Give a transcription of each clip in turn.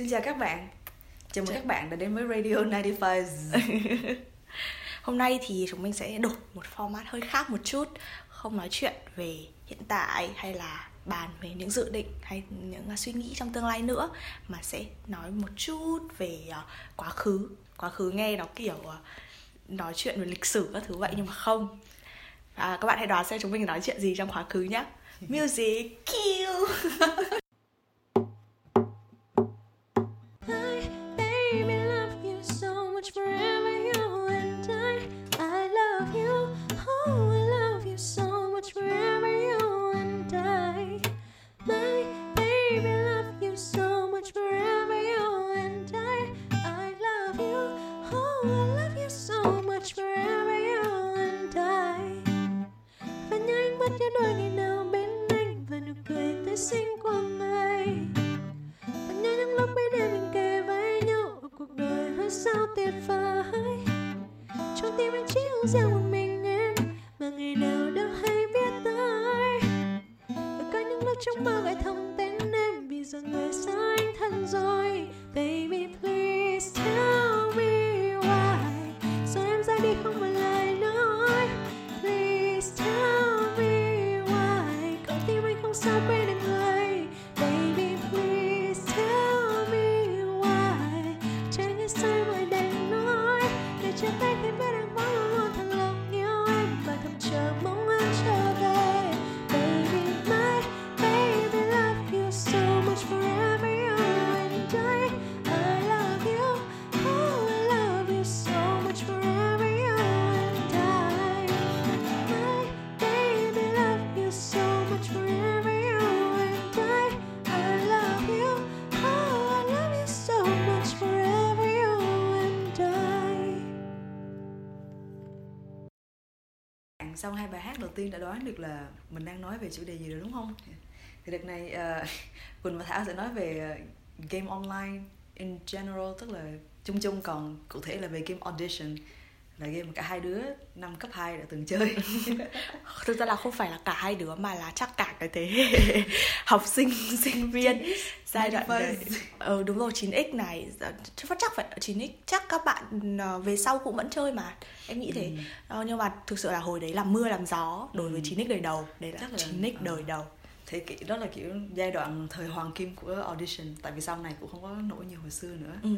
Xin chào các bạn. Chào mừng các bạn đã đến với Radio 95 Hôm nay thì chúng mình sẽ đổi một format hơi khác một chút Không nói chuyện về hiện tại hay là bàn về những dự định hay những suy nghĩ trong tương lai nữa Mà sẽ nói một chút về uh, quá khứ. Quá khứ nghe nó kiểu uh, nói chuyện về lịch sử các thứ vậy nhưng mà không. À, Các bạn hãy đoán xem chúng mình nói chuyện gì trong quá khứ nhé Music, kill tim riêng một mình em, Mà ngày nào đâu hay biết tới. Và có những lúc trong tiên đã đoán được là mình đang nói về chủ đề gì rồi đúng không? Thì đợt này uh, Quỳnh và Thảo sẽ nói về ờ, game online in general Tức là chung chung còn cụ thể là về game audition là game mà cả hai đứa năm cấp 2 đã từng chơi Thực ra là không phải là cả hai đứa mà là chắc cả cái thế hệ học sinh, sinh viên giai đoạn đấy. Ừ đúng rồi 9x này dạ, chắc chắc phải 9x chắc các bạn ờ, về sau cũng vẫn chơi mà em nghĩ thế Ừ. Ờ, nhưng mà thực sự là hồi đấy là mưa làm gió đối với Ừ. 9x đời đầu đấy là, Chắc là- 9x ờ. đời đầu Thế kỷ đó là kiểu giai đoạn thời hoàng kim của audition Tại vì sau này cũng không có nổi nhiều hồi xưa nữa ừ.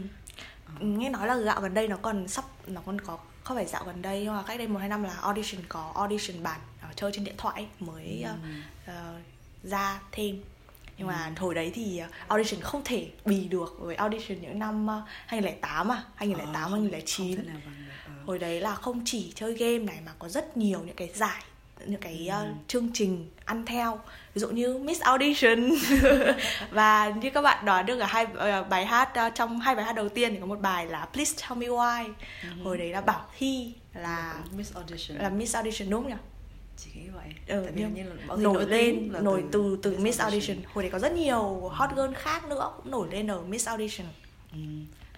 nghe nói là dạo gần đây nó còn sắp nó còn có không phải dạo gần đây nhưng mà cách đây một hai năm là audition có audition bản ờ, chơi trên điện thoại mới Ừ. ờ, ra thêm nhưng mà hồi đấy thì audition không thể bì được với audition những năm ờ, 2008 à 2008 Ờ, không- 2009 không được. Ờ. hồi đấy là không chỉ chơi game này mà có rất nhiều những cái giải những cái Ừ. chương trình ăn theo ví dụ như Miss Audition. Và như các bạn đoán được là hai ờ, bài hát ờ, trong hai bài hát đầu tiên thì có một bài là Please Tell Me Why. Ừ. hồi đấy là bảo thi là Miss Audition. là Miss Audition đúng không nhỉ? Chị nghĩ vậy. Ừ, Tại vì như là nổi lên là nổi từ từ Miss Audition. Hồi đấy có rất nhiều hot girl khác nữa cũng nổi lên ở Miss Audition. Ừ.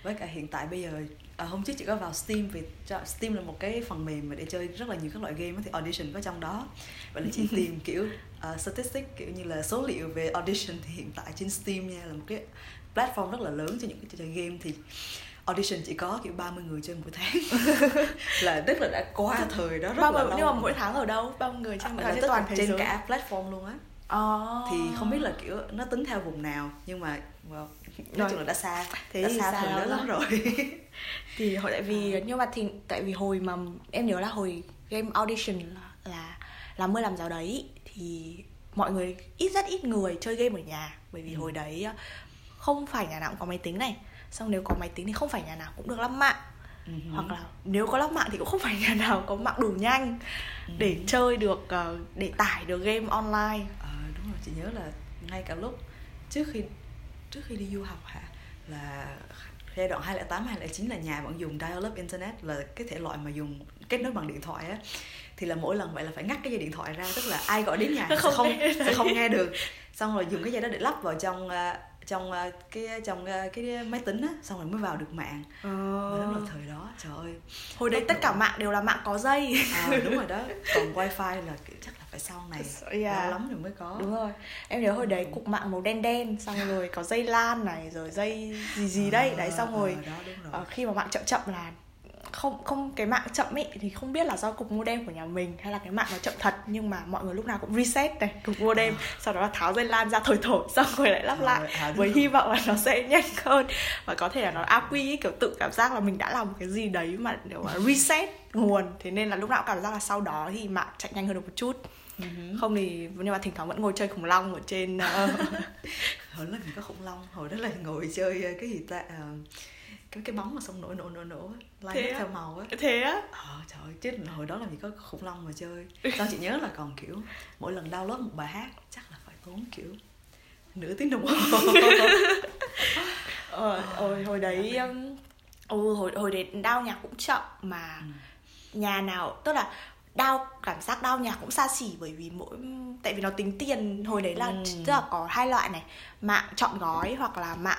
Với cả hiện tại bây giờ à, hôm trước chị có vào Steam vì Steam là một cái phần mềm mà để chơi rất là nhiều các loại game thì audition có trong đó. Vậy là chị tìm kiểu uh, statistics kiểu như là số liệu về audition thì hiện tại trên Steam nha là một cái platform rất là lớn cho những cái trò chơi game thì audition chỉ có kiểu 30 người chơi mỗi tháng. Là rất là đã qua thời đó rất bao là người lâu nhưng mà mỗi tháng ở đâu? Bao người trên, À, trên toàn thế trên giới. cả platform luôn á. Ờ. thì không biết là kiểu nó tính theo vùng nào nhưng mà well, nói chung là đã xa Thế đã thì xa thời đó lắm. rồi. Thì hồi tại vì nhưng mà thì tại vì hồi mà em nhớ là hồi game audition là là, mưa làm gió đấy thì mọi người ít rất ít người chơi game ở nhà bởi vì Ừ. hồi đấy không phải nhà nào cũng có máy tính này xong nếu có máy tính thì không phải nhà nào cũng được lắp mạng Ừ. hoặc là nếu có lắp mạng thì cũng không phải nhà nào có mạng đủ nhanh Ừ. để chơi được ờ, để tải được game online Ờ, đúng rồi chị nhớ là ngay cả lúc trước khi trước khi đi du học hả là giai đoạn 2008 2009 là nhà vẫn dùng dial up internet là cái thể loại mà dùng kết nối bằng điện thoại á. Thì là mỗi lần vậy là phải ngắt cái dây điện thoại ra tức là ai gọi đến nhà sẽ Không không nghe sẽ không nghe được. Xong rồi dùng cái dây đó để lắp vào trong à, trong à, cái trong à, cái máy tính á xong rồi mới vào được mạng. Ờ. Mà đó là thời đó trời ơi. Hồi đấy tất cả mạng đều là mạng có dây. À, đúng rồi đó. Còn wifi là chắc là phải sau này Yeah. lâu lắm rồi mới có. Đúng rồi. Em nhớ hồi đấy cục mạng màu đen đen xong rồi có dây lan này rồi dây gì gì đấy. Đấy xong Ờ, rồi ờ, đó rồi. ờ, khi mà mạng chậm chậm là không không cái mạng chậm ấy thì không biết là do cục modem của nhà mình hay là cái mạng nó chậm thật nhưng mà mọi người lúc nào cũng reset này cục modem sau đó là tháo dây lan ra thổi thổi xong rồi lại lắp Ờ, lại à, với hy vọng là nó sẽ nhanh hơn. Và có thể là nó ác quy ấy, kiểu tự cảm giác là mình đã làm một cái gì đấy mà kiểu reset nguồn. Thế nên là lúc nào cũng cảm giác là sau đó thì mạng chạy nhanh hơn được một chút Ừ không thì nhưng mà thỉnh thoảng vẫn ngồi chơi khủng long ở trên ờ, hồi mình có khủng long hồi đó là ngồi chơi ờ, cái gì ta Ờ, cái cái bóng mà xong nổ nổ nổ nổ á, Thế lai á? theo màu á. Thế á? Ờ trời ơi, chứ hồi đó là mình có khủng long mà chơi. Sao chị nhớ là còn kiểu mỗi lần download một bài hát chắc là phải tốn kiểu nửa tiếng đồng hồ. Ờ, hồi, hồi đấy ừ, hồi hồi đấy đao nhạc cũng chậm mà Ừ. nhà nào tức là đao cảm giác đao nhạc cũng xa xỉ bởi vì mỗi tại vì nó tính tiền hồi đấy là Ừ. tức là có hai loại này mạng chọn gói hoặc là mạng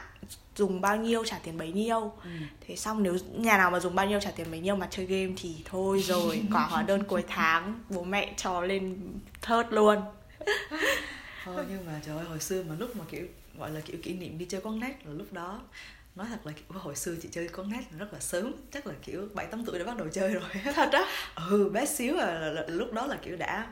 dùng bao nhiêu trả tiền bấy nhiêu Ừ. thế xong nếu nhà nào mà dùng bao nhiêu trả tiền bấy nhiêu mà chơi game thì thôi rồi quả hóa đơn cuối tháng bố mẹ cho lên thớt luôn thôi nhưng mà trời ơi hồi xưa mà lúc mà kiểu gọi là kiểu kỷ niệm đi chơi quán net là lúc đó nói thật là kiểu hồi xưa chị chơi quán net rất là sớm chắc là kiểu bảy tám tuổi đã bắt đầu chơi rồi thật á? Ừ bé xíu à là, là, lúc đó là kiểu đã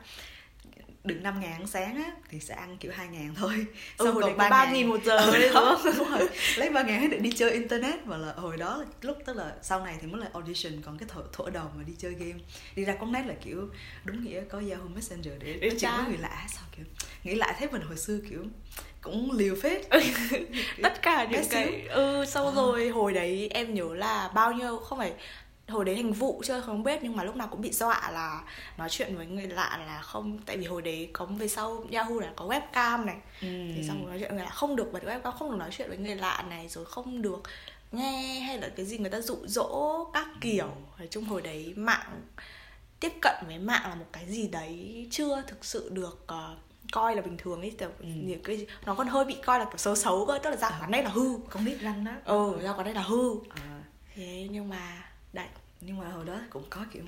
được 5 ngàn ăn sáng á thì sẽ ăn kiểu 2 ngàn thôi. Ừ, hồi đấy có ba nghìn một giờ đấy đúng đúng rồi. Lấy 3 ngàn để đi chơi internet. Và là hồi đó là lúc tức là sau này thì mới là audition còn cái thuở, thuở đầu mà đi chơi game. Đi ra quán net là kiểu đúng nghĩa có Yahoo Messenger để nói chuyện với người lạ sao kiểu nghĩ lại thấy mình hồi xưa kiểu cũng liều phết. Tất cả Bé những xíu. cái ừ sau Ờ. rồi hồi đấy em nhớ là bao nhiêu không phải hồi đấy hình vụ chơi không biết nhưng mà lúc nào cũng bị dọa là nói chuyện với người lạ là không tại vì hồi đấy có về sau Yahoo là có webcam này. Ừ. thì xong rồi nói chuyện với người lạ không được bật webcam không được nói chuyện với người lạ này rồi không được nghe hay là cái gì người ta dụ dỗ các kiểu. Nói chung hồi đấy mạng tiếp cận với mạng là một cái gì đấy chưa thực sự được ờ, coi là bình thường ấy. Kiểu Ừ. cái nó còn hơi bị coi là kiểu xấu xấu cơ tức là ra quán đây là hư. Con nít ranh đó ừ ra quán đây là hư. À, thế nhưng mà đấy nhưng mà hồi đó cũng có kiểu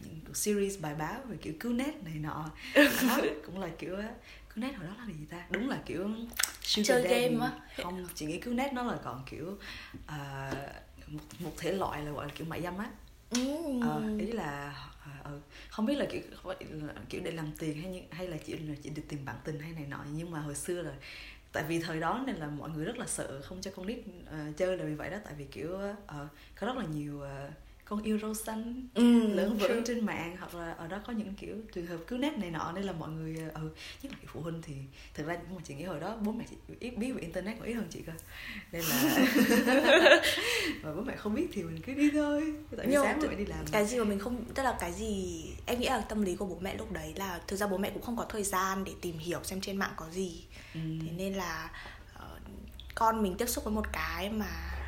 những series bài báo về kiểu cứu net này nọ đó cũng là kiểu cứu net hồi đó là gì ta đúng là kiểu sugar Chơi daddy. game á. không chị nghĩ cứu net nó là còn kiểu à, một, một thể loại là gọi là kiểu mại dâm á ừ. Ờ, ý là ờ, không biết là kiểu kiểu để làm tiền hay như, hay là chỉ là chỉ để tìm bạn tình hay này nọ nhưng mà hồi xưa là tại vì thời đó nên là mọi người rất là sợ không cho con nít ờ, chơi là vì vậy đó tại vì kiểu ờ, có rất là nhiều ờ, con yêu râu xanh ừ. lớn true. vỡ trên mạng hoặc là ở đó có những kiểu trường hợp cứu nét này nọ nên là mọi người ừ nhất là kiểu phụ huynh thì thực ra nhưng mà chị nghĩ hồi đó bố mẹ chị ít biết về internet còn ít hơn chị cơ nên là mà bố mẹ không biết thì mình cứ đi thôi tại vì sáng mẹ đi làm cái gì mà mình không tức là cái gì em nghĩ là tâm lý của bố mẹ lúc đấy là thực ra bố mẹ cũng không có thời gian để tìm hiểu xem trên mạng có gì ừ. thế nên là ờ, con mình tiếp xúc với một cái mà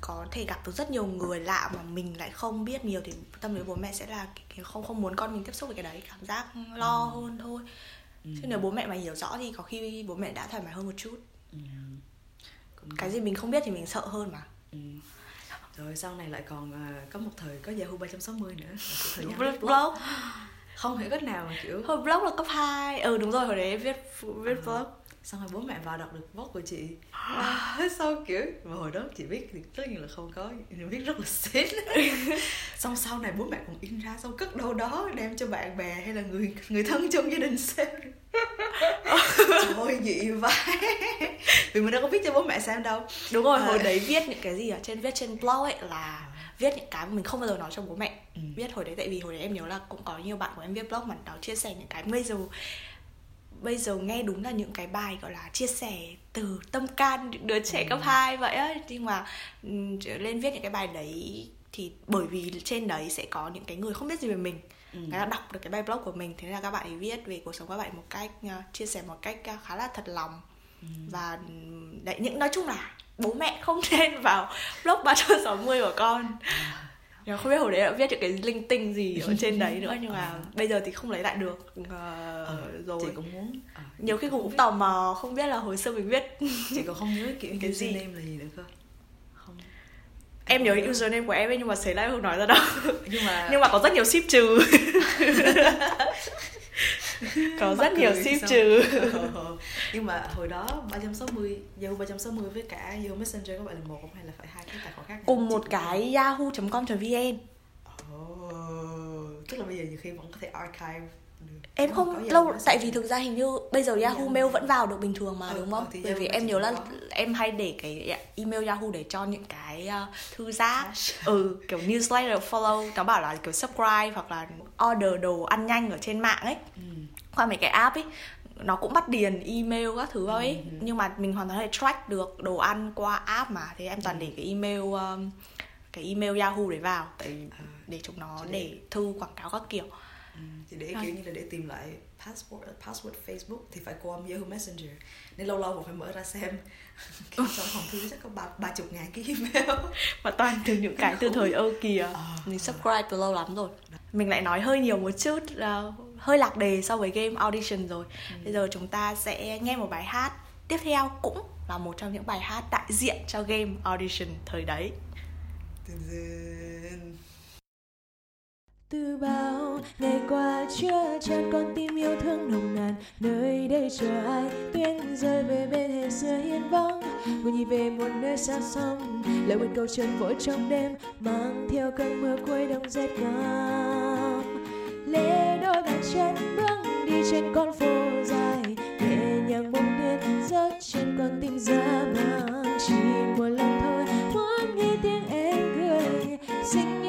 có thể gặp được rất nhiều người lạ mà mình lại không biết nhiều thì tâm lý bố mẹ sẽ là không không muốn con mình tiếp xúc với cái đấy cảm giác lo hơn thôi. Ừ. chứ nếu bố mẹ mà hiểu rõ thì có khi bố mẹ đã thoải mái hơn một chút. Ừ. Cũng cái gì mình không biết thì mình sợ hơn mà. Ừ. rồi sau này lại còn ờ, có một thời có Yahoo 360 nữa. Thời blog, không hiểu cách nào mà kiểu hồi blog là cấp 2 ừ đúng rồi hồi đấy viết viết À. blog xong rồi bố mẹ vào đọc được blog của chị. À, sao kiểu mà hồi đó chị biết thì tất nhiên là không có nhưng viết rất là xến xong sau này bố mẹ còn in ra xong cất đâu đó đem cho bạn bè hay là người người thân trong gia đình xem. Trời dị vãi. Vì mình đâu có viết cho bố mẹ xem đâu. Đúng rồi À. hồi đấy viết những cái gì ở trên viết trên blog ấy là viết những cái mà mình không bao giờ nói cho bố mẹ. Ừ. viết hồi đấy tại vì hồi đấy em nhớ là cũng có nhiều bạn của em viết blog mà nó chia sẻ những cái bây giờ bây giờ nghe đúng là những cái bài gọi là chia sẻ từ tâm can đứa trẻ Ừ. cấp 2 vậy á nhưng mà ừm, lên viết những cái bài đấy thì bởi vì trên đấy sẽ có những cái người không biết gì về mình Ừ. người ta đọc được cái bài blog của mình thế là các bạn ấy viết về cuộc sống các bạn một cách uh, chia sẻ một cách uh, khá là thật lòng Ừ. và đấy những nói chung là bố mẹ không nên vào blog 360 của con nhưng không biết hồi đấy đã viết những cái linh tinh gì ở trên đấy nữa. Nhưng mà bây giờ thì không lấy lại được. Ờ, Ờ, rồi. chị cũng muốn. Ờ, nhiều khi không cũng biết. tò mò không biết là hồi xưa mình viết chị còn không nhớ kiểu Cái gì? username là gì nữa cơ. Không. Em nhớ username của em ấy nhưng mà xế lại không nói ra đâu. Nhưng mà nhưng mà có rất nhiều ship trừ có rất nhiều sao? trừ Ờ, nhưng mà hồi đó 360 Yahoo 360 với cả Yahoo Messenger có phải là một không hay là phải hai cái tài khoản khác cùng một cái yahoo.com.vn Ồ, tức là bây giờ nhiều khi vẫn có thể archive được. em không lâu tại vì thực ra hình như bây giờ Yahoo. Mail vẫn vào được bình thường mà Ừ, đúng không? thì Bởi vì em nhớ là có. em hay để cái email Yahoo để cho những cái uh, thư giác ừ kiểu newsletter follow nó bảo là kiểu subscribe hoặc là order đồ ăn nhanh ở trên mạng ấy Ừ. qua mấy cái app ấy nó cũng bắt điền email các thứ vào ấy. Ừ. nhưng mà mình hoàn toàn có thể track được đồ ăn qua app mà. Thế em toàn để cái email um, cái email Yahoo để vào. Tại À, để chúng nó Chỉ để thư quảng cáo các kiểu. Ừ. Thì để À. kiểu như là để tìm lại password password Facebook thì phải qua Yahoo Messenger. Nên lâu lâu cũng phải mở ra xem. Kiểu trong phòng thư chắc có ba ba chục ngàn cái email. Và toàn từ những cái từ thời ơ kìa. Ờ. mình subscribe từ lâu lắm rồi. Mình lại nói hơi nhiều một chút là hơi lạc đề so với game audition rồi. Bây giờ chúng ta sẽ nghe một bài hát. Tiếp theo cũng là một trong những bài hát đại diện cho game audition thời đấy. Từ bao ngày qua chưa chan con tim yêu thương nồng nàn nơi đây chờ ai? Tuyến rơi về bên hè xưa hiên vắng. Ngồi nhìn về một nơi xa xăm lại quên câu chân vội trong đêm mang theo cơn mưa cuối đông rét căm lê đôi bàn chân bước đi trên con phố dài. Nhẹ nhàng bông tuyết rớt trên con tim giá mang chỉ một lần thôi, muốn nghe tiếng em cười. Xinh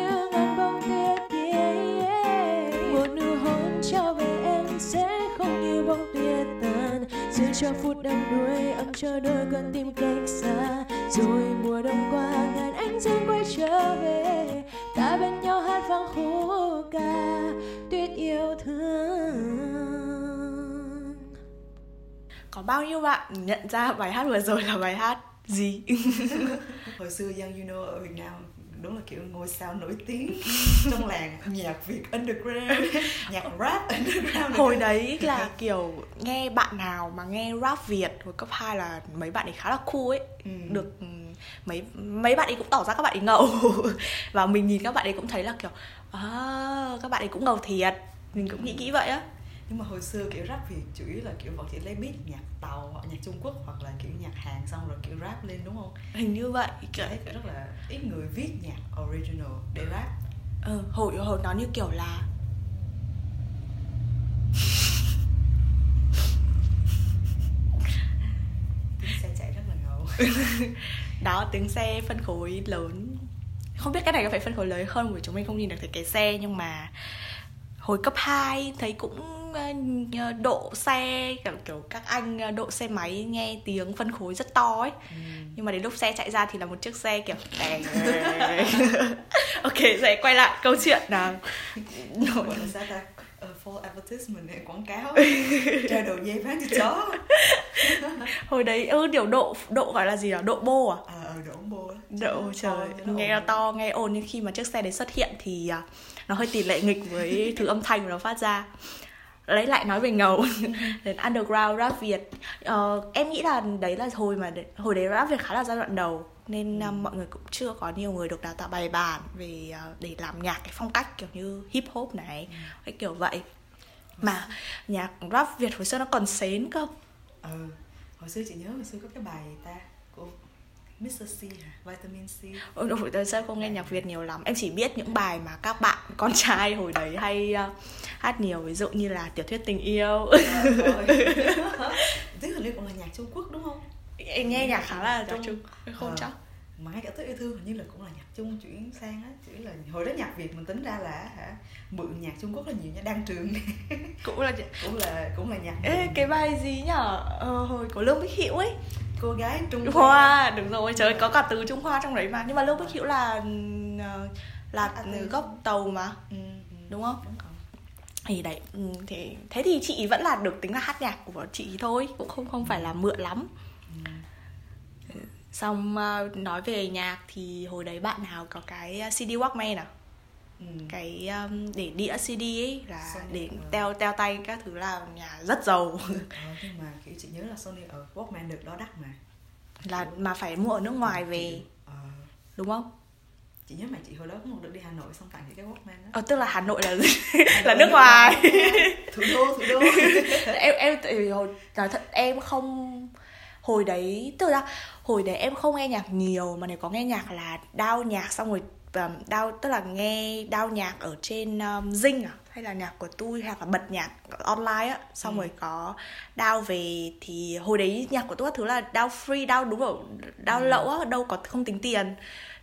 cho phút đắm đuối ấm cho đôi con tim cách xa. Rồi mùa đông qua ngàn ánh dương quay trở về. Ta bên nhau hát vang khúc ca tuyết yêu thương. Có bao nhiêu bạn nhận ra bài hát vừa rồi là bài hát gì? Hồi xưa Young You Know ở Việt Nam đúng là kiểu ngôi sao nổi tiếng trong làng nhạc Việt underground. Nhạc rap underground hồi đấy là kiểu nghe bạn nào mà nghe rap Việt hồi cấp 2 là mấy bạn ấy khá là cool ấy. Ừ. được ừ, mấy mấy bạn ấy cũng tỏ ra các bạn ấy ngầu. Và mình nhìn các bạn ấy cũng thấy là kiểu à, các bạn ấy cũng ngầu thiệt. Mình cũng nghĩ kỹ vậy á nhưng mà hồi xưa kiểu rap Việt chủ yếu là kiểu vẫn chỉ lấy beat nhạc tàu hoặc nhạc Trung Quốc hoặc là kiểu nhạc Hàn xong rồi kiểu rap lên đúng không? Hình như vậy. Thấy rất là ít người viết nhạc original để rap. Ừ, hồi hồi nó như kiểu là tiếng xe chạy rất là ngầu. Đó tiếng xe phân khối lớn. Không biết cái này có phải phân khối lớn hơn bởi chúng mình không nhìn được thấy cái xe nhưng mà hồi cấp 2 thấy cũng ờ, độ xe kiểu, kiểu các anh ờ, độ xe máy nghe tiếng phân khối rất to ấy. Ừ. nhưng mà đến lúc xe chạy ra thì là một chiếc xe kiểu ok sẽ quay lại câu chuyện là là uh, for advertisement này quảng cáo. Chơi đồ dây bán cho chó. Hồi đấy ừ điều độ độ gọi là gì đó độ bô à? Ờ ờ đổ bô độ trời To, nghe nó to nghe ồn nhưng khi mà chiếc xe đấy xuất hiện thì à, nó hơi tỷ lệ nghịch với thứ âm thanh mà nó phát ra. Lấy lại nói về ngầu. Đến underground rap việt. Ờ, em nghĩ là đấy là hồi mà hồi đấy rap việt khá là giai đoạn đầu. Nên à, mọi người cũng chưa có nhiều người được đào tạo bài bản về à, để làm nhạc cái phong cách kiểu như hip hop này cái kiểu vậy. Mà nhạc rap việt hồi xưa nó còn xến cơ. Ừ. Hồi xưa chị nhớ hồi xưa có cái bài ta Mr. C hả? Vitamin C. Ôi, Hồi sao không nghe nhạc Việt nhiều lắm? Em chỉ biết những bài mà các bạn con trai hồi đấy hay uh, hát nhiều Ví dụ như là tiểu thuyết tình yêu. Tức hình như cũng là nhạc Trung Quốc đúng không? Em nghe nhạc khá là Trung- Trung Không Ờ. chắc. Mà ngay cả tới yêu thương hình như là cũng là nhạc Trung chuyển sang á Chỉ là hồi đó nhạc Việt mình tính ra là hả mượn nhạc Trung Quốc là nhiều nha Đan Trường. Cũng là cũng là cũng là nhạc Ê, cái bài gì nhở? Ờ, Hồi của Lương Bích Hữu ấy cô gái Trung Hoa, đúng rồi Trời có cả từ Trung Hoa trong đấy mà Nhưng mà Lương Bích Hữu là là từ- gốc tàu mà ừ, ừ. Đúng không? Đúng thì đấy ừ, thế thế thì chị vẫn là được tính là hát nhạc của chị thôi cũng không không phải là mượn lắm Ừ. xong ờ, nói về nhạc thì hồi đấy bạn nào có cái ờ, CD Walkman à Ừ. cái um, để đĩa CD ấy là Sony, để ừ. teo teo tay các thứ là nhà rất giàu. Ờ, nhưng mà kiểu chị nhớ là Sony ở Walkman được đó đắt mà. Là mà phải mua ở nước ngoài về Ờ, đúng không? Chị nhớ mẹ chị hồi đó cũng được đi Hà Nội xong tặng chị cái Walkman đó. Ờ, tức là Hà Nội là Hà là nước ngoài. thủ đô thủ đô. Em em tại vì hồi nói thật em không hồi đấy tức là hồi đấy em không nghe nhạc nhiều mà nếu có nghe nhạc là đao nhạc xong rồi um, đao tức là nghe đao nhạc ở trên um, Zing à? Hay là nhạc của tôi hoặc là bật nhạc online á? Xong Ừ. rồi có đao về thì hồi đấy nhạc của tôi thứ là đao free đao đúng rồi đao Ừ. lậu á đâu có không tính tiền.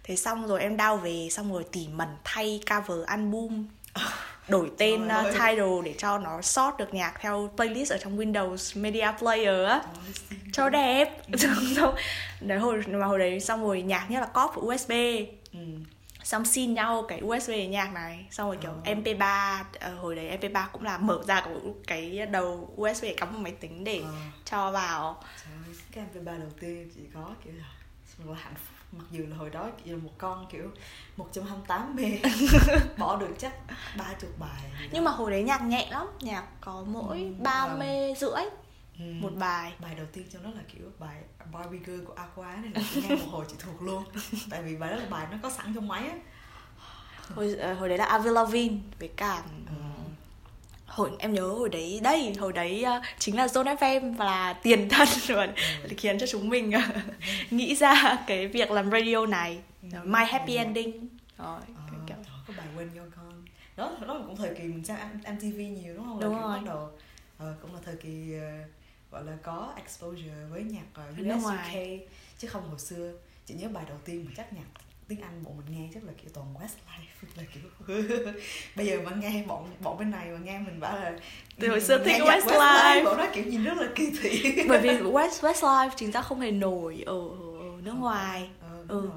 Thế xong rồi em đao về xong rồi tỉ mẩn thay cover album đổi tên uh, title để cho nó sort được nhạc theo playlist ở trong Windows Media Player á. Cho đẹp. Đấy hồi mà hồi đấy xong rồi nhạc nhất là copy của USB ừ. Xong xin nhau cái USB để nhạc này. Xong rồi kiểu Ờ. MP3 ờ, hồi đấy MP3 cũng là mở ra cái, cái đầu USB để cắm vào máy tính để Ờ. cho vào. Trời cái MP3 đầu tiên chị có kiểu là là hạnh phúc. Mặc dù là hồi đó là một con kiểu 128 mê. Bỏ được chắc ba chục bài nhưng mà hồi đấy nhạc nhẹ lắm. Nhạc có mỗi Ừ, ba ờ. mê rưỡi ừ. một bài. Bài đầu tiên cho nó là kiểu bài Barbie Girl của Aqua nên là chị nghe một hồi chị thuộc luôn. Tại vì bài đó là bài nó có sẵn trong máy á. Hồi ờ, hồi đấy là Avril Lavigne với cả Ờ. hồi em nhớ hồi đấy đây hồi đấy ờ, chính là Zone FM và là tiền thân rồi để khiến cho chúng mình ờ, nghĩ ra cái việc làm radio này. Ừ. My Happy Ending. Rồi cái kiểu có bài quên do con đó đó là cũng thời kỳ mình xem MTV nhiều đúng không? Là Đúng kiểu rồi. bắt đầu ờ, cũng là thời kỳ ờ, gọi là có exposure với nhạc uh, Nước US ngoài. UK chứ không hồi xưa chị nhớ bài đầu tiên mà chắc nhạc tiếng Anh bọn mình nghe chắc là kiểu toàn Westlife là kiểu bây giờ mà nghe bọn bọn bên này mà nghe mình bảo là Từ hồi xưa thích Westlife. bọn nó kiểu nhìn rất là kỳ thị bởi vì West Westlife chính ra không hề nổi ở, ở nước ngoài ờ, Ừ. rồi.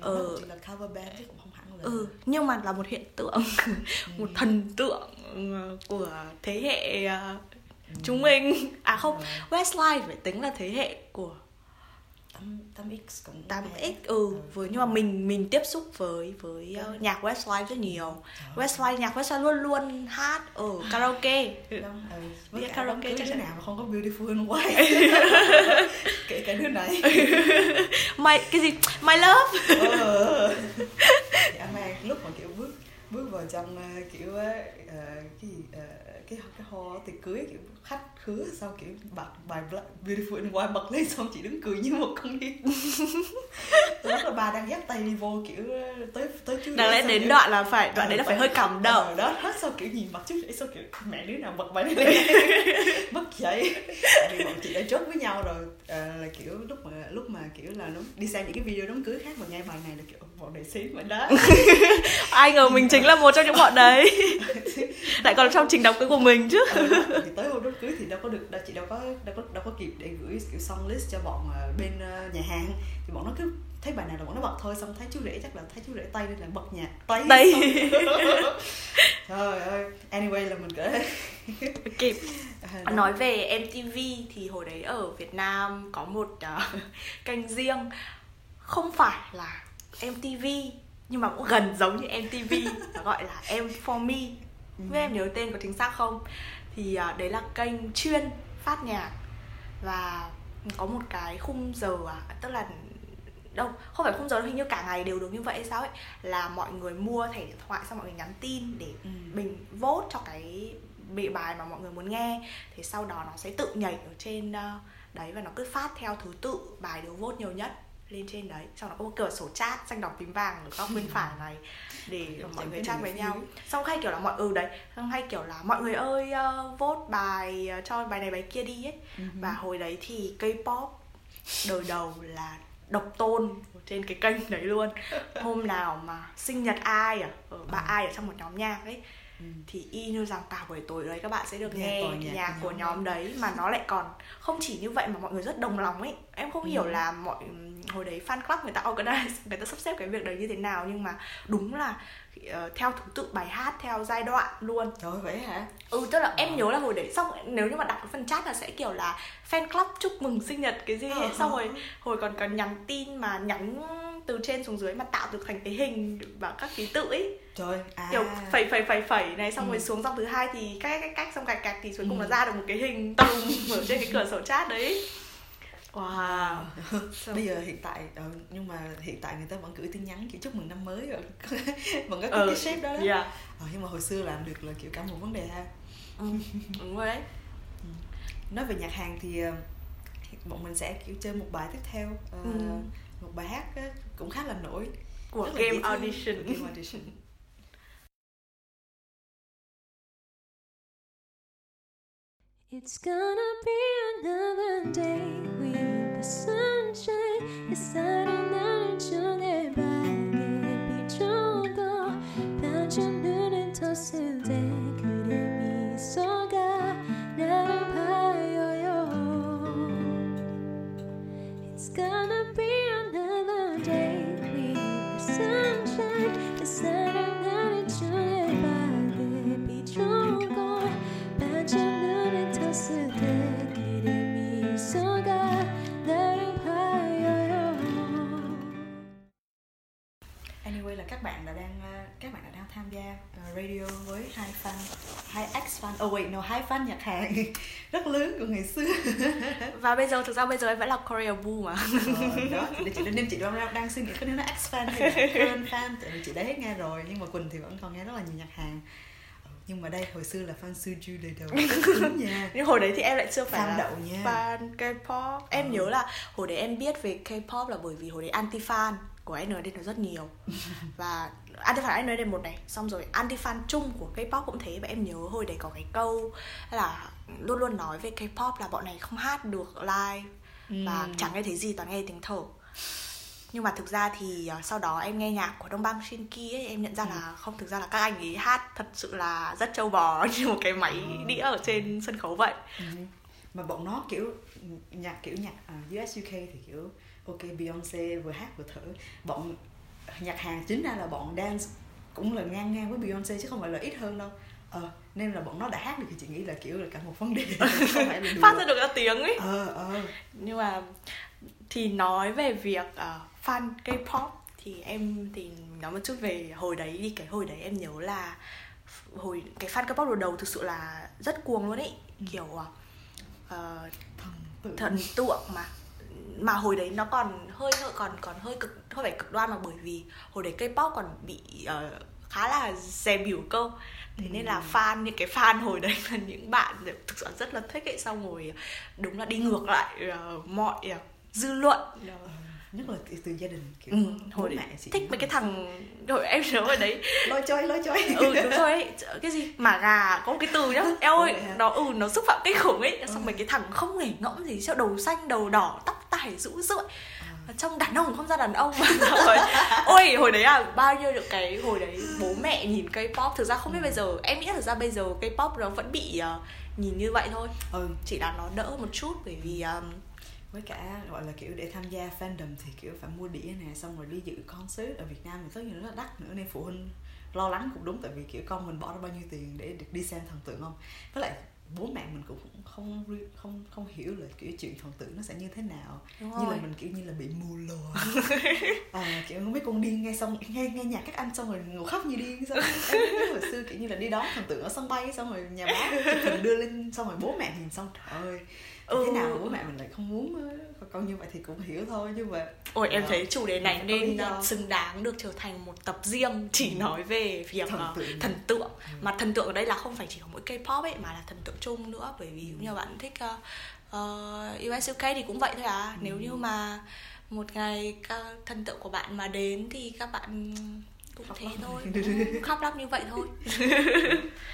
Ờ. Nó chỉ là cover band chứ cũng không hẳn là ừ nhưng mà là một hiện tượng Ừ. một thần tượng ờ, của thế hệ ờ, Ừ. chúng mình. À không Ờ. Westlife phải tính là thế hệ của tám tám x cũng 8X ừ với nhưng mà mình mình tiếp xúc với với ờ, nhạc Westlife rất nhiều. Westlife nhạc Westlife luôn luôn hát ở karaoke. Đúng, ừ. với cả karaoke chắn. nào mà không có beautiful and white. Kể cả đứa này. My cái gì? My love. Ờ. dạ mang lúc mà kiểu bước bước vào trong ờ, kiểu ờ, ờ, cái gì ờ, cái cái hall tiệc cưới kiểu khách khứa sau kiểu bật bài beautiful and white bật lên xong chị đứng cười như một con điên lúc là bà đang dắt tay đi vô kiểu ờ, tới tới chú đáng lẽ đến kiểu- đoạn là phải đoạn đấy là phải hơi cảm động Ờ, đó hết sau kiểu nhìn mặt chú rể sau kiểu mẹ đứa nào bật bài này lên? Mất dậy vì bọn chị đã chốt với nhau rồi. Ờ, là kiểu lúc mà lúc mà kiểu là nó đi xem những cái video đám cưới khác mà nghe bài này là kiểu bọn này xí mà đó ai ngờ mình chính là một trong những bọn đấy. Lại còn trong trình đọc cưới của mình chứ. Ờ, thì tới hôm đám cưới thì đâu có được đâu chị đâu có đâu có đâu có kịp để gửi kiểu song list cho bọn ờ, bên ờ, nhà hàng. Thì bọn nó cứ thấy bài nào là bọn nó bật thôi xong thấy chú rể chắc là thấy chú rể tay nên là bật nhạc tay. Tay. trời ơi anyway là mình kể. Kịp. À, nói về MTV thì hồi đấy ở Việt Nam có một ờ, kênh riêng. Không phải là MTV nhưng mà cũng gần giống như MTV nó gọi là M for Me. Không biết em nhớ tên có chính xác không? Thì ờ, đấy là kênh chuyên phát nhạc. Và có một cái khung giờ à, tức là đâu không phải khung giờ đâu, hình như cả ngày đều được như vậy hay sao ấy là mọi người mua thẻ điện thoại xong mọi người nhắn tin để Ừ. mình vote cho cái bị bài mà mọi người muốn nghe. Thì sau đó nó sẽ tự nhảy ở trên ờ, đấy và nó cứ phát theo thứ tự bài được vote nhiều nhất lên trên đấy. Xong nó có một cửa sổ chat xanh đỏ tím vàng ở góc bên phải này để mọi người chat với nhau. Xong hay kiểu là mọi ừ đấy. Xong hay kiểu là mọi người ơi ờ, vote bài ờ, cho bài này bài kia đi ấy. Ừ. và hồi đấy thì K-pop đời đầu là độc tôn trên cái kênh đấy luôn. Hôm nào mà sinh nhật ai à? Ở bà Ờ. ai ở trong một nhóm nhạc ấy Ừ. thì y như rằng cả buổi tối đấy các bạn sẽ được Nghe nghe toàn nhạc nhạc, của của nhóm nhóm đấy mà nó lại còn không chỉ như vậy mà mọi người rất đồng lòng ấy em không hiểu Ừ. là mọi hồi đấy fan club người ta organize người ta sắp xếp cái việc đấy như thế nào nhưng mà đúng là ờ, theo thứ tự bài hát theo giai đoạn luôn trời vậy hả ừ tức là Ờ. em nhớ là hồi đấy xong nếu như mà đọc cái phần chat là sẽ kiểu là fan club chúc mừng sinh nhật cái gì ấy. Ờ. xong rồi hồi còn còn nhắn tin mà nhắn từ trên xuống dưới mà tạo được thành cái hình và các ký tự ấy trời à kiểu phẩy phẩy phẩy phẩy này xong Ừ. rồi xuống dòng thứ hai thì cách cách cách xong gạch gạch thì cuối cùng Ừ. nó ra được một cái hình tùng ở trên cái cửa sổ chat đấy wow bây giờ hiện tại ờ, nhưng mà hiện tại người ta vẫn gửi tin nhắn kiểu chúc mừng năm mới rồi vẫn có Ừ, cái shape đó, đó. yeah. Ờ, nhưng mà hồi xưa làm được là kiểu cả một vấn đề ha ừ, đúng rồi đấy nói về nhạc hàng thì ờ, bọn mình sẽ kiểu chơi một bài tiếp theo Ờ, Ừ một bài hát á, cũng khá là nổi của rất là game dễ thương. audition Của game audition It's gonna be another day with the sunshine. It's 사랑 나는 전에 밝게 비춰도 반전 눈은 떴을 때 그대 미소가 나를 봐요. It's gonna các bạn đã đang ờ, các bạn đã đang tham gia ờ, radio với hai fan hai ex fan. Oh wait no hai fan nhạc hàng rất lớn của ngày xưa. Và bây giờ thực ra bây giờ em vẫn là Korea Boo mà. Ờ, đó thì chị nên chị đang đang suy nghĩ có nên nó ex fan hay là current fan tại vì chị đã hết nghe rồi nhưng mà quỳnh thì vẫn còn nghe rất là nhiều nhạc hàng Ờ, nhưng mà đây hồi xưa là fan Suju đời đầu. Nha. Nhưng hồi đấy thì em lại chưa phải Fan là đậu nha. fan K-pop. Em Ừ. nhớ là hồi đấy em biết về K-pop là bởi vì hồi đấy anti fan của ND nó rất nhiều. Và anti fan ND một này. Xong rồi anti fan chung của K-pop cũng thế và em nhớ hồi đấy có cái câu là luôn luôn nói về K-pop là bọn này không hát được live và Ừ. chẳng nghe thấy gì toàn nghe tiếng thở. Nhưng mà thực ra thì ờ, sau đó em nghe nhạc của Đông Bang Shinki ấy em nhận ra là không thực ra là các anh ấy hát thật sự là rất trâu bò như một cái máy đĩa ở trên sân khấu vậy. Ừ. mà bọn nó kiểu nhạc kiểu nhạc à, US UK thì kiểu ok Beyonce vừa hát vừa thở. Bọn nhạc Hàn chính ra là bọn dance cũng là ngang ngang với Beyonce chứ không phải là ít hơn đâu. Ờ nên là bọn nó đã hát được thì chị nghĩ là kiểu là cả một vấn đề. Không phải là phát ra được ra tiếng ấy. Ờ ờ. Nhưng mà thì nói về việc ờ, fan K-pop thì em thì nói một chút về hồi đấy đi. Cái hồi đấy em nhớ là hồi cái fan K-pop đầu đầu thực sự là rất cuồng luôn ấy. Kiểu ờ, thần tượng. thần tượng mà mà hồi đấy nó còn hơi còn còn hơi cực hơi phải cực đoan mà bởi vì hồi đấy K-pop còn bị ờ, khá là dè biểu cơ. Thế nên là fan những cái fan hồi đấy là những bạn thực sự rất là thích ấy xong rồi đúng là đi ngược lại ờ, mọi ờ, dư luận Ờ, nhất là từ, gia đình kiểu ừ, hồi mẹ chị thích mấy cái thằng hồi em nhớ hồi đấy. Lôi chơi lôi chơi ừ đúng rồi ấy. Cái gì? Mà gà có một cái từ nhá. Eo ơi vậy hả? nó ừ nó xúc phạm kinh khủng ấy. Xong mấy cái thằng không hề ngẫm gì cho đầu xanh đầu đỏ tóc tai rũ rượi trông đàn ông không ra đàn ông. Mà rồi ôi hồi đấy à bao nhiêu được cái hồi đấy bố mẹ nhìn K-pop. Thực ra không biết bây giờ em nghĩ thực ra bây giờ K-pop nó vẫn bị ờ, nhìn như vậy thôi. Ừ. Chỉ là nó đỡ một chút bởi vì um, với cả gọi là kiểu để tham gia fandom thì kiểu phải mua đĩa nè xong rồi đi dự concert ở Việt Nam thì tất nhiên nó rất là đắt nữa nên phụ huynh lo lắng cũng đúng tại vì kiểu con mình bỏ ra bao nhiêu tiền để được đi xem thần tượng không? Với lại bố mẹ mình cũng không không không hiểu là kiểu chuyện thần tượng nó sẽ như thế nào. Đúng như rồi. là mình kiểu như là bị mù lòa. À, kiểu mấy con điên nghe xong nghe nghe nhạc các anh xong rồi ngủ khóc như điên xong nhớ hồi xưa kiểu như là đi đón thần tượng ở sân bay xong rồi nhà báo chụp hình đưa lên xong rồi bố mẹ nhìn xong trời ơi Ừ. thế nào bố mẹ mình lại không muốn con như vậy thì cũng hiểu thôi nhưng mà Ôi em Ờ, thấy chủ đề này nên xứng đáng được trở thành một tập riêng chỉ nói về việc Thần ờ, tượng. thần tượng. Mà thần tượng ở đây là không phải chỉ có mỗi K-pop ấy mà là thần tượng chung nữa. Bởi vì nhiều bạn thích ờ, ờ, US UK thì cũng vậy thôi à. Nếu như mà một ngày các thần tượng của bạn mà đến thì các bạn cũng Khóc thế lóc. thôi. Ừ, khóc lóc như vậy thôi.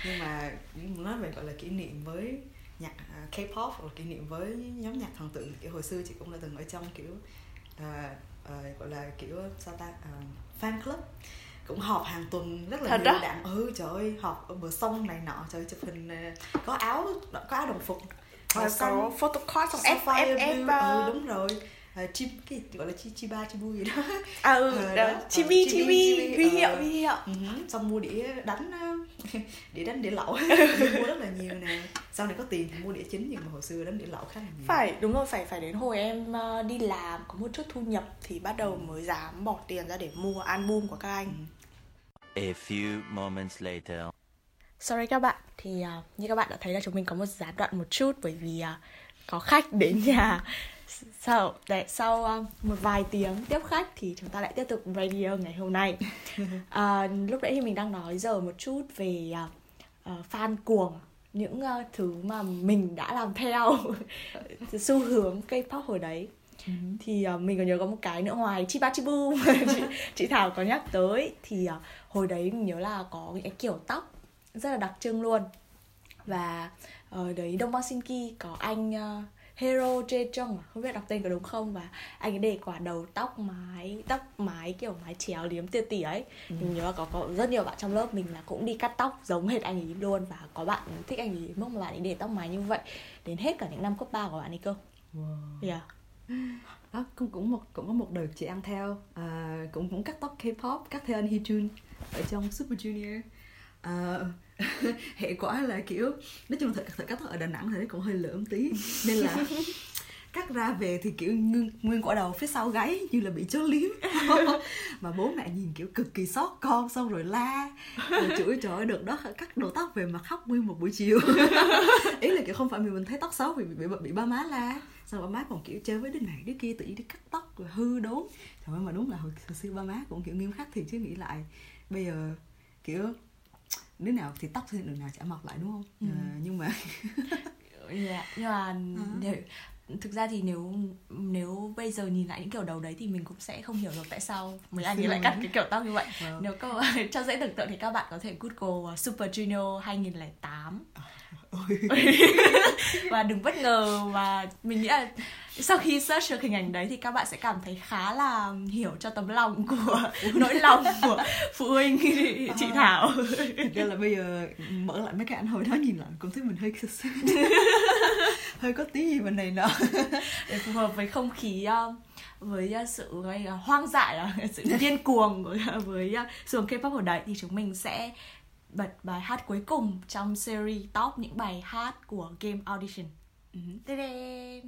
Nhưng mà nói về gọi là kỷ niệm với nhạc à, K-pop hoặc là kỷ niệm với nhóm nhạc thần tượng. Kiểu hồi xưa chị cũng đã từng ở trong kiểu à, à, gọi là kiểu sao ta à, fan club. Cũng họp hàng tuần rất là Thật nhiều á? đạn ừ trời ơi họp ở bờ sông này nọ trời chụp hình có áo có áo đồng phục. Xanh có photocard xong F F F ừ, đúng rồi à, chim cái gọi là chi chi ba chi bu gì đó. À ừ Ờ, đó, chibi Ờ, chibi chibi, huy ờ. hiệu huy hiệu. Ừ, xong mua đĩa đánh ờ, đĩa đánh đĩa lậu. Mua rất là nhiều nè. Sau này có tiền thì mua đĩa chính nhưng mà hồi xưa đánh đĩa lậu khá là nhiều. Phải đúng rồi phải phải đến hồi em ờ, đi làm có một chút thu nhập thì bắt đầu mới dám bỏ tiền ra để mua album của các anh. Ừ. A few moments later. sorry các bạn thì ờ, như các bạn đã thấy là chúng mình có một gián đoạn một chút bởi vì ờ, có khách đến nhà sau để sau um, một vài tiếng tiếp khách thì chúng ta lại tiếp tục radio ngày hôm nay. À, lúc nãy thì mình đang nói giờ một chút về uh, fan cuồng những uh, thứ mà mình đã làm theo xu hướng K-pop hồi đấy. Thì uh, mình còn nhớ có một cái nữa ngoài Chiba Chibu mà chị, chị Thảo có nhắc tới. Thì uh, hồi đấy mình nhớ là có những cái kiểu tóc rất là đặc trưng luôn. Và ở đấy Đông Bang Shinki có anh uh, Hero Jae Jung không biết đọc tên có đúng không? Và anh ấy để quả đầu tóc mái tóc mái kiểu mái chéo liếm tia tỉa ấy. Mình nhớ là có có rất nhiều bạn trong lớp mình là cũng đi cắt tóc giống hệt anh ấy luôn. Và có bạn thích anh ấy mức mà bạn ấy để tóc mái như vậy đến hết cả những năm cấp 3 của bạn ấy cơ. Wow. yeah. đó cũng cũng một cũng có một đợt chị ăn theo. À, cũng cũng cắt tóc K-pop cắt theo anh Hee ở trong Super Junior. À, hệ quả là kiểu nói chung thời cắt tóc ở Đà Nẵng thì nó cũng hơi lởm tí. Nên là cắt ra về thì kiểu nguyên, nguyên quả đầu phía sau gáy như là bị chó liếm. Mà bố mẹ nhìn kiểu cực kỳ xót con xong rồi la. Rồi chửi trời ơi, đợt đó cắt đầu tóc về mà khóc nguyên một buổi chiều. Ý là kiểu không phải vì mình thấy tóc xấu vì bị, bị, bị ba má la. Xong ba má còn kiểu chơi với đứa này đứa kia tự nhiên đi cắt tóc rồi hư đốn. Trời ơi mà đúng là hồi, hồi xưa ba má cũng kiểu nghiêm khắc thiệt chứ nghĩ lại bây giờ kiểu đứa nào thì tóc thì đường nào chả mọc lại đúng không Ừ. à, nhưng mà yeah. nhưng mà nếu, thực ra thì nếu nếu bây giờ nhìn lại những kiểu đầu đấy thì mình cũng sẽ không hiểu được tại sao mấy anh ấy lại cắt cái kiểu tóc như vậy Vâng. nếu câu cho dễ tưởng tượng thì các bạn có thể google Super Junior 2008 ôi và đừng bất ngờ và mình nghĩ là sau khi search được hình ảnh đấy thì các bạn sẽ cảm thấy khá là hiểu cho tấm lòng của nỗi lòng của phụ huynh chị Thảo. Thực ra là bây giờ mở lại mấy cái ảnh hồi đó nhìn lại cũng thấy mình hơi hơi có tí gì bên này nọ để phù hợp với không khí uh, với uh, sự là hoang dại là sự điên cuồng với xuồng K-pop ở đấy thì chúng mình sẽ bật bài hát cuối cùng trong series top những bài hát của game audition. uh-huh.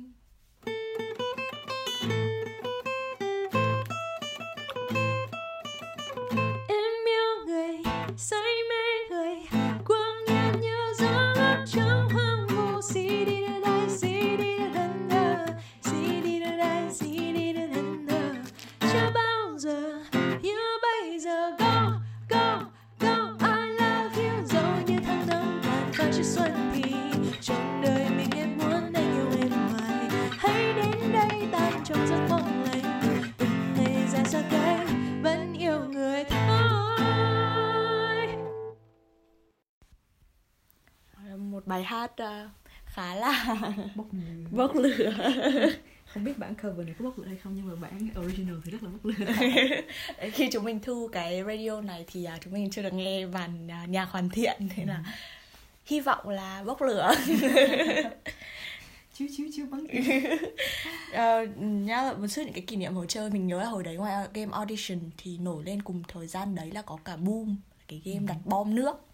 Em yêu người, say bài hát uh, khá là bốc mùi bốc lửa. không biết bản cover này có bốc lửa hay không nhưng mà bản original thì rất là bốc lửa. Khi chúng mình thu cái radio này thì uh, chúng mình chưa được nghe bản uh, nhạc hoàn thiện nên là hy vọng là bốc lửa. chiếu chiếu chiếu bắn Ờ, nhá một chút những cái kỷ niệm hồi chơi mình nhớ là hồi đấy ngoài game audition thì nổi lên cùng thời gian đấy là có cả boom cái game đặt bom nước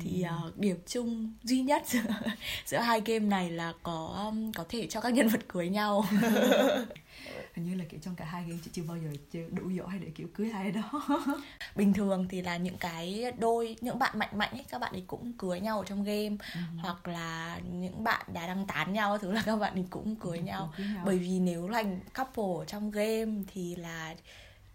thì ờ, điểm chung duy nhất giữa, giữa hai game này là có um, có thể cho các nhân vật cưới nhau. Hình như là kiểu trong cả hai game chị chưa bao giờ chơi đủ giỏi để kiểu cưới ai đó. Bình thường thì là những cái đôi những bạn mạnh mạnh ấy các bạn ấy cũng cưới nhau ở trong game. Hoặc là những bạn đã đang tán nhau thứ là các bạn ấy cũng cưới nhau. cưới nhau. bởi vì nếu thành couple ở trong game thì là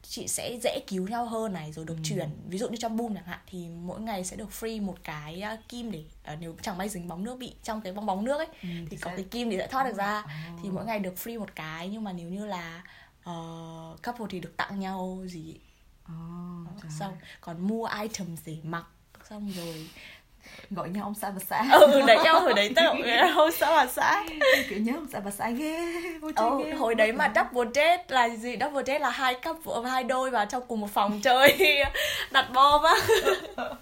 chị sẽ dễ cứu nhau hơn này rồi được chuyển. Ví dụ như trong boom chẳng hạn thì mỗi ngày sẽ được free một cái uh, kim để uh, nếu chẳng may dính bóng nước bị trong cái bong bóng nước ấy Ừ, thì thì có sẽ- cái kim thì sẽ thoát được ra. Ồ. thì mỗi ngày được free một cái nhưng mà nếu như là uh, couple thì được tặng nhau gì. Ồ, trời xong còn mua items để mặc xong rồi gọi nhau ông xã bà xã. Ừ đấy nhau hồi đấy tao hôm sau là xã kiểu nhớ ông xã bà xã ghê chơi ừ, ghê hồi đấy mà double date là gì? Double date là hai couple hai đôi vào trong cùng một phòng chơi đặt bom á.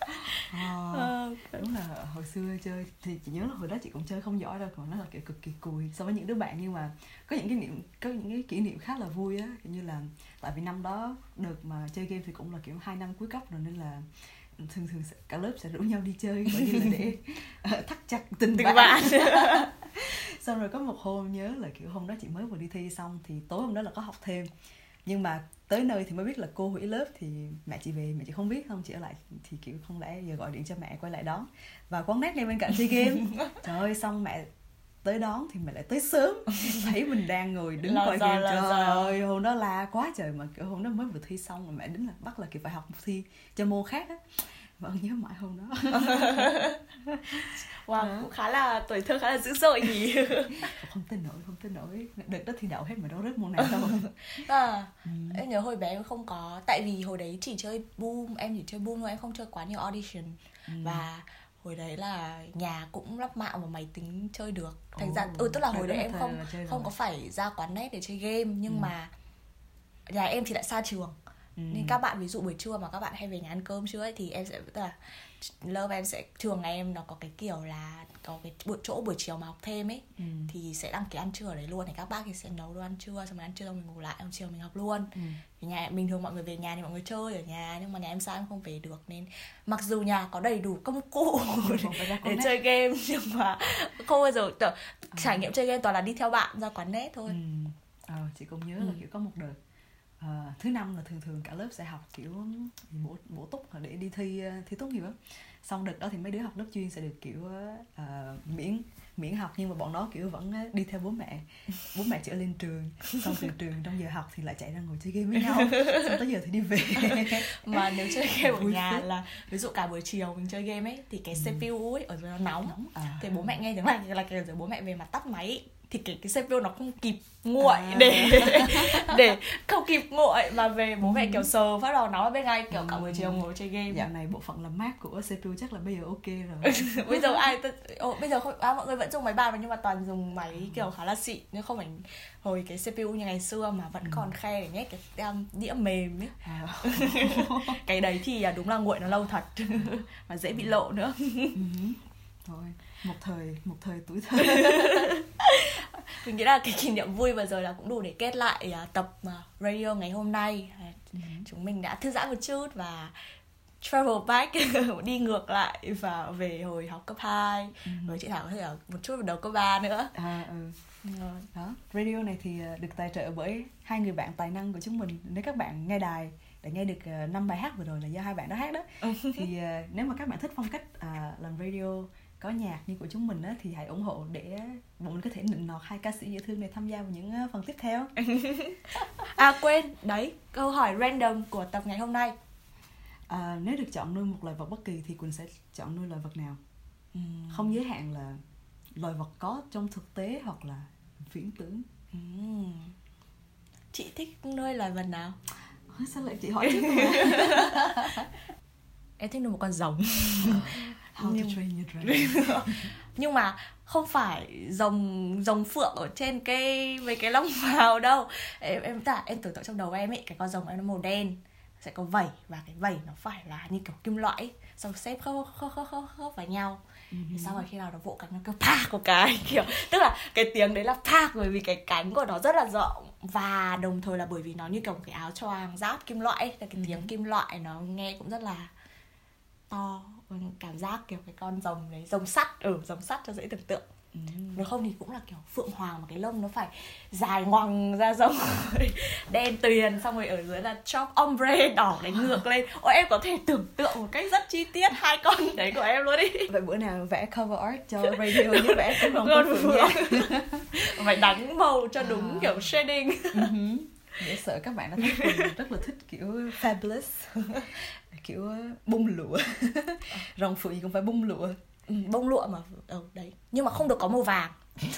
Ờ, đúng là hồi xưa chơi thì chị nhớ là hồi đó chị cũng chơi không giỏi đâu còn nó là kiểu cực kỳ cùi so với những đứa bạn. Nhưng mà có những cái niệm có những cái kỷ niệm khá là vui á kiểu như là tại vì năm đó đợt mà chơi game thì cũng là kiểu hai năm cuối cấp rồi nên là thường thường cả lớp sẽ rủ nhau đi chơi gọi như là để ờ, thắt chặt tình, tình bạn, bạn. Xong rồi có một hôm nhớ là kiểu hôm đó chị mới vừa đi thi xong thì tối hôm đó là có học thêm. Nhưng mà tới nơi thì mới biết là cô hủy lớp thì mẹ chị về mẹ chị không biết không chị ở lại thì kiểu không lẽ giờ gọi điện cho mẹ quay lại đón. Và quán nét ngay bên cạnh chơi game. Trời ơi xong mẹ tới đón thì mẹ lại tới sớm. Thấy mình đang ngồi đứng coi là trời ơi hôm đó la quá trời mà kiểu hôm đó mới vừa thi xong mà mẹ đứng là bắt là kiểu phải học một thi cho môn khác á. Vẫn nhớ mãi hôm đó. Wow cũng khá là tuổi thơ khá là dữ dội nhỉ. Không tin nổi không tin nổi đợt đó thi đậu hết mà đâu rớt môn nào đâu. À, Ừ. em nhớ hồi bé em không có tại vì hồi đấy chỉ chơi boom em chỉ chơi boom thôi em không chơi quá nhiều audition. Ừ. và hồi đấy là nhà cũng lắp mạng và máy tính chơi được thành ra ừ tức là hồi đấy em không không có phải ra quán net để chơi game nhưng Ừ. mà nhà em thì lại xa trường Ừ. nên các bạn ví dụ buổi trưa mà các bạn hay về nhà ăn cơm trưa ấy, thì em sẽ tức là lớp em sẽ trường ngày em nó có cái kiểu là có cái buổi chỗ buổi chiều mà học thêm ấy Ừ. thì sẽ đăng ký ăn trưa ở đấy luôn thì các bác thì sẽ nấu đồ ăn trưa xong rồi ăn trưa xong mình ngủ lại xong chiều mình học luôn Ừ. thì nhà bình thường mọi người về nhà thì mọi người chơi ở nhà nhưng mà nhà em sao em không về được nên mặc dù nhà có đầy đủ công cụ để net. chơi game nhưng mà không bao giờ kiểu, trải nghiệm chơi game toàn là đi theo bạn ra quán net thôi Ừ. Ờ, chị cũng nhớ là Ừ. kiểu có một đợt ờ, thứ năm là thường thường cả lớp sẽ học kiểu bổ bổ túc để đi thi ờ, thi tốt nghiệp xong đợt đó thì mấy đứa học lớp chuyên sẽ được kiểu ờ, miễn miễn học nhưng mà bọn nó kiểu vẫn đi theo bố mẹ. Bố mẹ chở lên trường. Xong từ trường trong giờ học thì lại chạy ra ngồi chơi game với nhau. Xong tới giờ thì đi về. Mà nếu chơi game ở nhà là ví dụ cả buổi chiều mình chơi game ấy thì cái CPU ấy ở dưới nó nóng. Nóng, à. thì bố mẹ nghe tiếng là là kiểu bố mẹ về mà tắt máy thì cái cái CPU nó không kịp nguội À. để để không kịp nguội mà về bố mẹ kiểu sờ phát đầu nó ở bên ngay kiểu cả buổi chiều ngồi chơi game. Dạo này bộ phận làm mát của CPU chắc là bây giờ ok rồi. Bây giờ ai t- ồ, bây giờ không à, mọi người vẫn dùng máy bàn nhưng mà toàn dùng máy kiểu khá là xịn nhưng không phải hồi cái CPU như ngày xưa mà vẫn còn khe để nhét cái um, đĩa mềm ấy. À, cái đấy thì à, đúng là nguội nó lâu thật mà dễ bị lộ nữa. Ừ. thôi một thời một thời tuổi thơ. Mình nghĩ là cái kỷ niệm vui vừa rồi là cũng đủ để kết lại à, tập à, radio ngày hôm nay. À, chúng mình đã thư giãn một chút và travel back đi ngược lại và về hồi học cấp 2 với chị Thảo có thể là một chút vào đầu cấp 3 nữa. À, ừ. Rồi. đó radio này thì được tài trợ bởi hai người bạn tài năng của chúng mình. Nếu các bạn nghe đài để nghe được năm bài hát vừa rồi là do hai bạn đó hát đó. Thì ờ, nếu mà các bạn thích phong cách à, làm radio có nhạc như của chúng mình á, thì hãy ủng hộ để bọn mình có thể nịnh nọt hai ca sĩ dễ thương này tham gia vào những ờ, phần tiếp theo. À quên đấy câu hỏi random của tập ngày hôm nay. À, nếu được chọn nuôi một loài vật bất kỳ thì quỳnh sẽ chọn nuôi loài vật nào? Ừm. không giới hạn là loài vật có trong thực tế hoặc là viễn tưởng. Ừm. chị thích nuôi loài vật nào? Sao lại chị hỏi em thích nuôi một con rồng How Nhưng- to train your dragon. Nhưng mà không phải rồng rồng phượng ở trên cái mấy cái lông màu đâu. Em em tạ em tưởng tượng trong đầu em ấy cái con rồng em nó màu đen sẽ có vảy và cái vảy nó phải là như kiểu kim loại ấy. xong xếp khớp khớp khớp khớp khớp vào nhau. Thì sau rồi khi nào nó vỗ cánh nó kêu pa của cái kiểu tức là cái tiếng đấy là pa bởi vì cái cánh của nó rất là rộng. Và đồng thời là bởi vì nó như kiểu cái áo choàng giáp kim loại ấy. Là cái tiếng kim loại nó nghe cũng rất là to cảm giác kiểu cái con rồng đấy rồng sắt ừ rồng sắt cho dễ tưởng tượng. Ừ. nếu không thì cũng là kiểu phượng hoàng mà cái lông nó phải dài ngoằng ra rồng đen tuyền xong rồi ở dưới là chop ombre đỏ đánh ngược lên. Ôi em có thể tưởng tượng một cách rất chi tiết hai con đấy của em luôn đi Vậy bữa nào vẽ cover art cho radio với vẽ vòng Con con phượng phải đánh màu cho đúng kiểu shading Để sợ các bạn đã thấy Quỳnh rất là thích kiểu fabulous Kiểu bung lụa. Rồng phượng gì cũng phải bung lụa. Ừ, bông lụa mà ừ, đấy. Nhưng mà không được có màu vàng.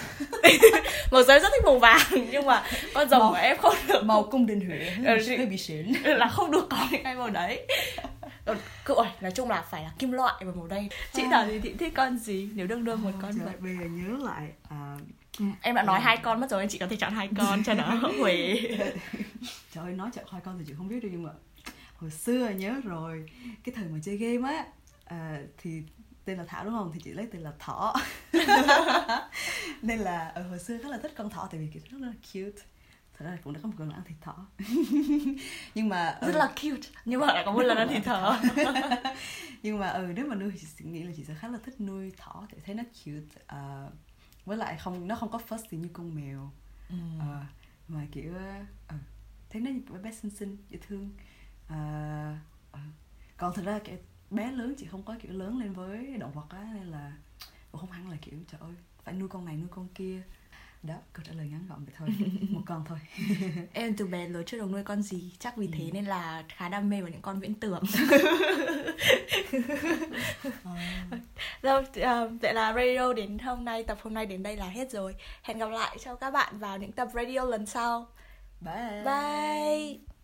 Màu giấy rất thích màu vàng nhưng mà con rồng Màu- của em không được. Màu cung đình huệ Ừ, hơi bị xỉn là không được có những cái màu đấy. Ừ, cứ ôi nói chung là phải là kim loại và màu đen. Chị thảo thì chị thích con gì? Nếu đương đương một con Trời, vật bây giờ nhớ lại à, Ừ, em đã nói hai con mất rồi nên chị có thể chọn hai con cho nó huề Trời ơi, nói chọn hai con thì chị không biết đâu nhưng mà Hồi xưa nhớ rồi. Cái thời mà chơi game á à, Thì tên là Thảo đúng không? Thì chị lấy tên là Thỏ. Nên là ở hồi xưa khá là thích con thỏ Tại vì kiểu rất là cute. Thật ra cũng đã có một lần ăn thịt thỏ. Nhưng mà ờ, rất là cute. Nhưng mà lại có một lần ăn thịt thỏ. Nhưng mà ừ nếu mà nuôi thì chị nghĩ là chị sẽ khá là thích nuôi thỏ tại thấy nó cute à, với lại không nó không có fussy như con mèo Ừ. à, mà kiểu ừ, thấy nó bé bé xinh xinh dễ thương à, ừ. còn thật ra kiểu bé lớn chị không có kiểu lớn lên với động vật á nên là cũng không hẳn là kiểu trời ơi phải nuôi con này nuôi con kia đó câu trả lời ngắn gọn vậy thôi. Một con thôi. Em từ bé lớn chưa được nuôi con gì? Chắc vì thế nên là khá đam mê vào những con viễn tưởng. Rồi, ờ, vậy là radio đến hôm nay tập hôm nay đến đây là hết rồi. Hẹn gặp lại cho các bạn vào những tập radio lần sau. Bye. Bye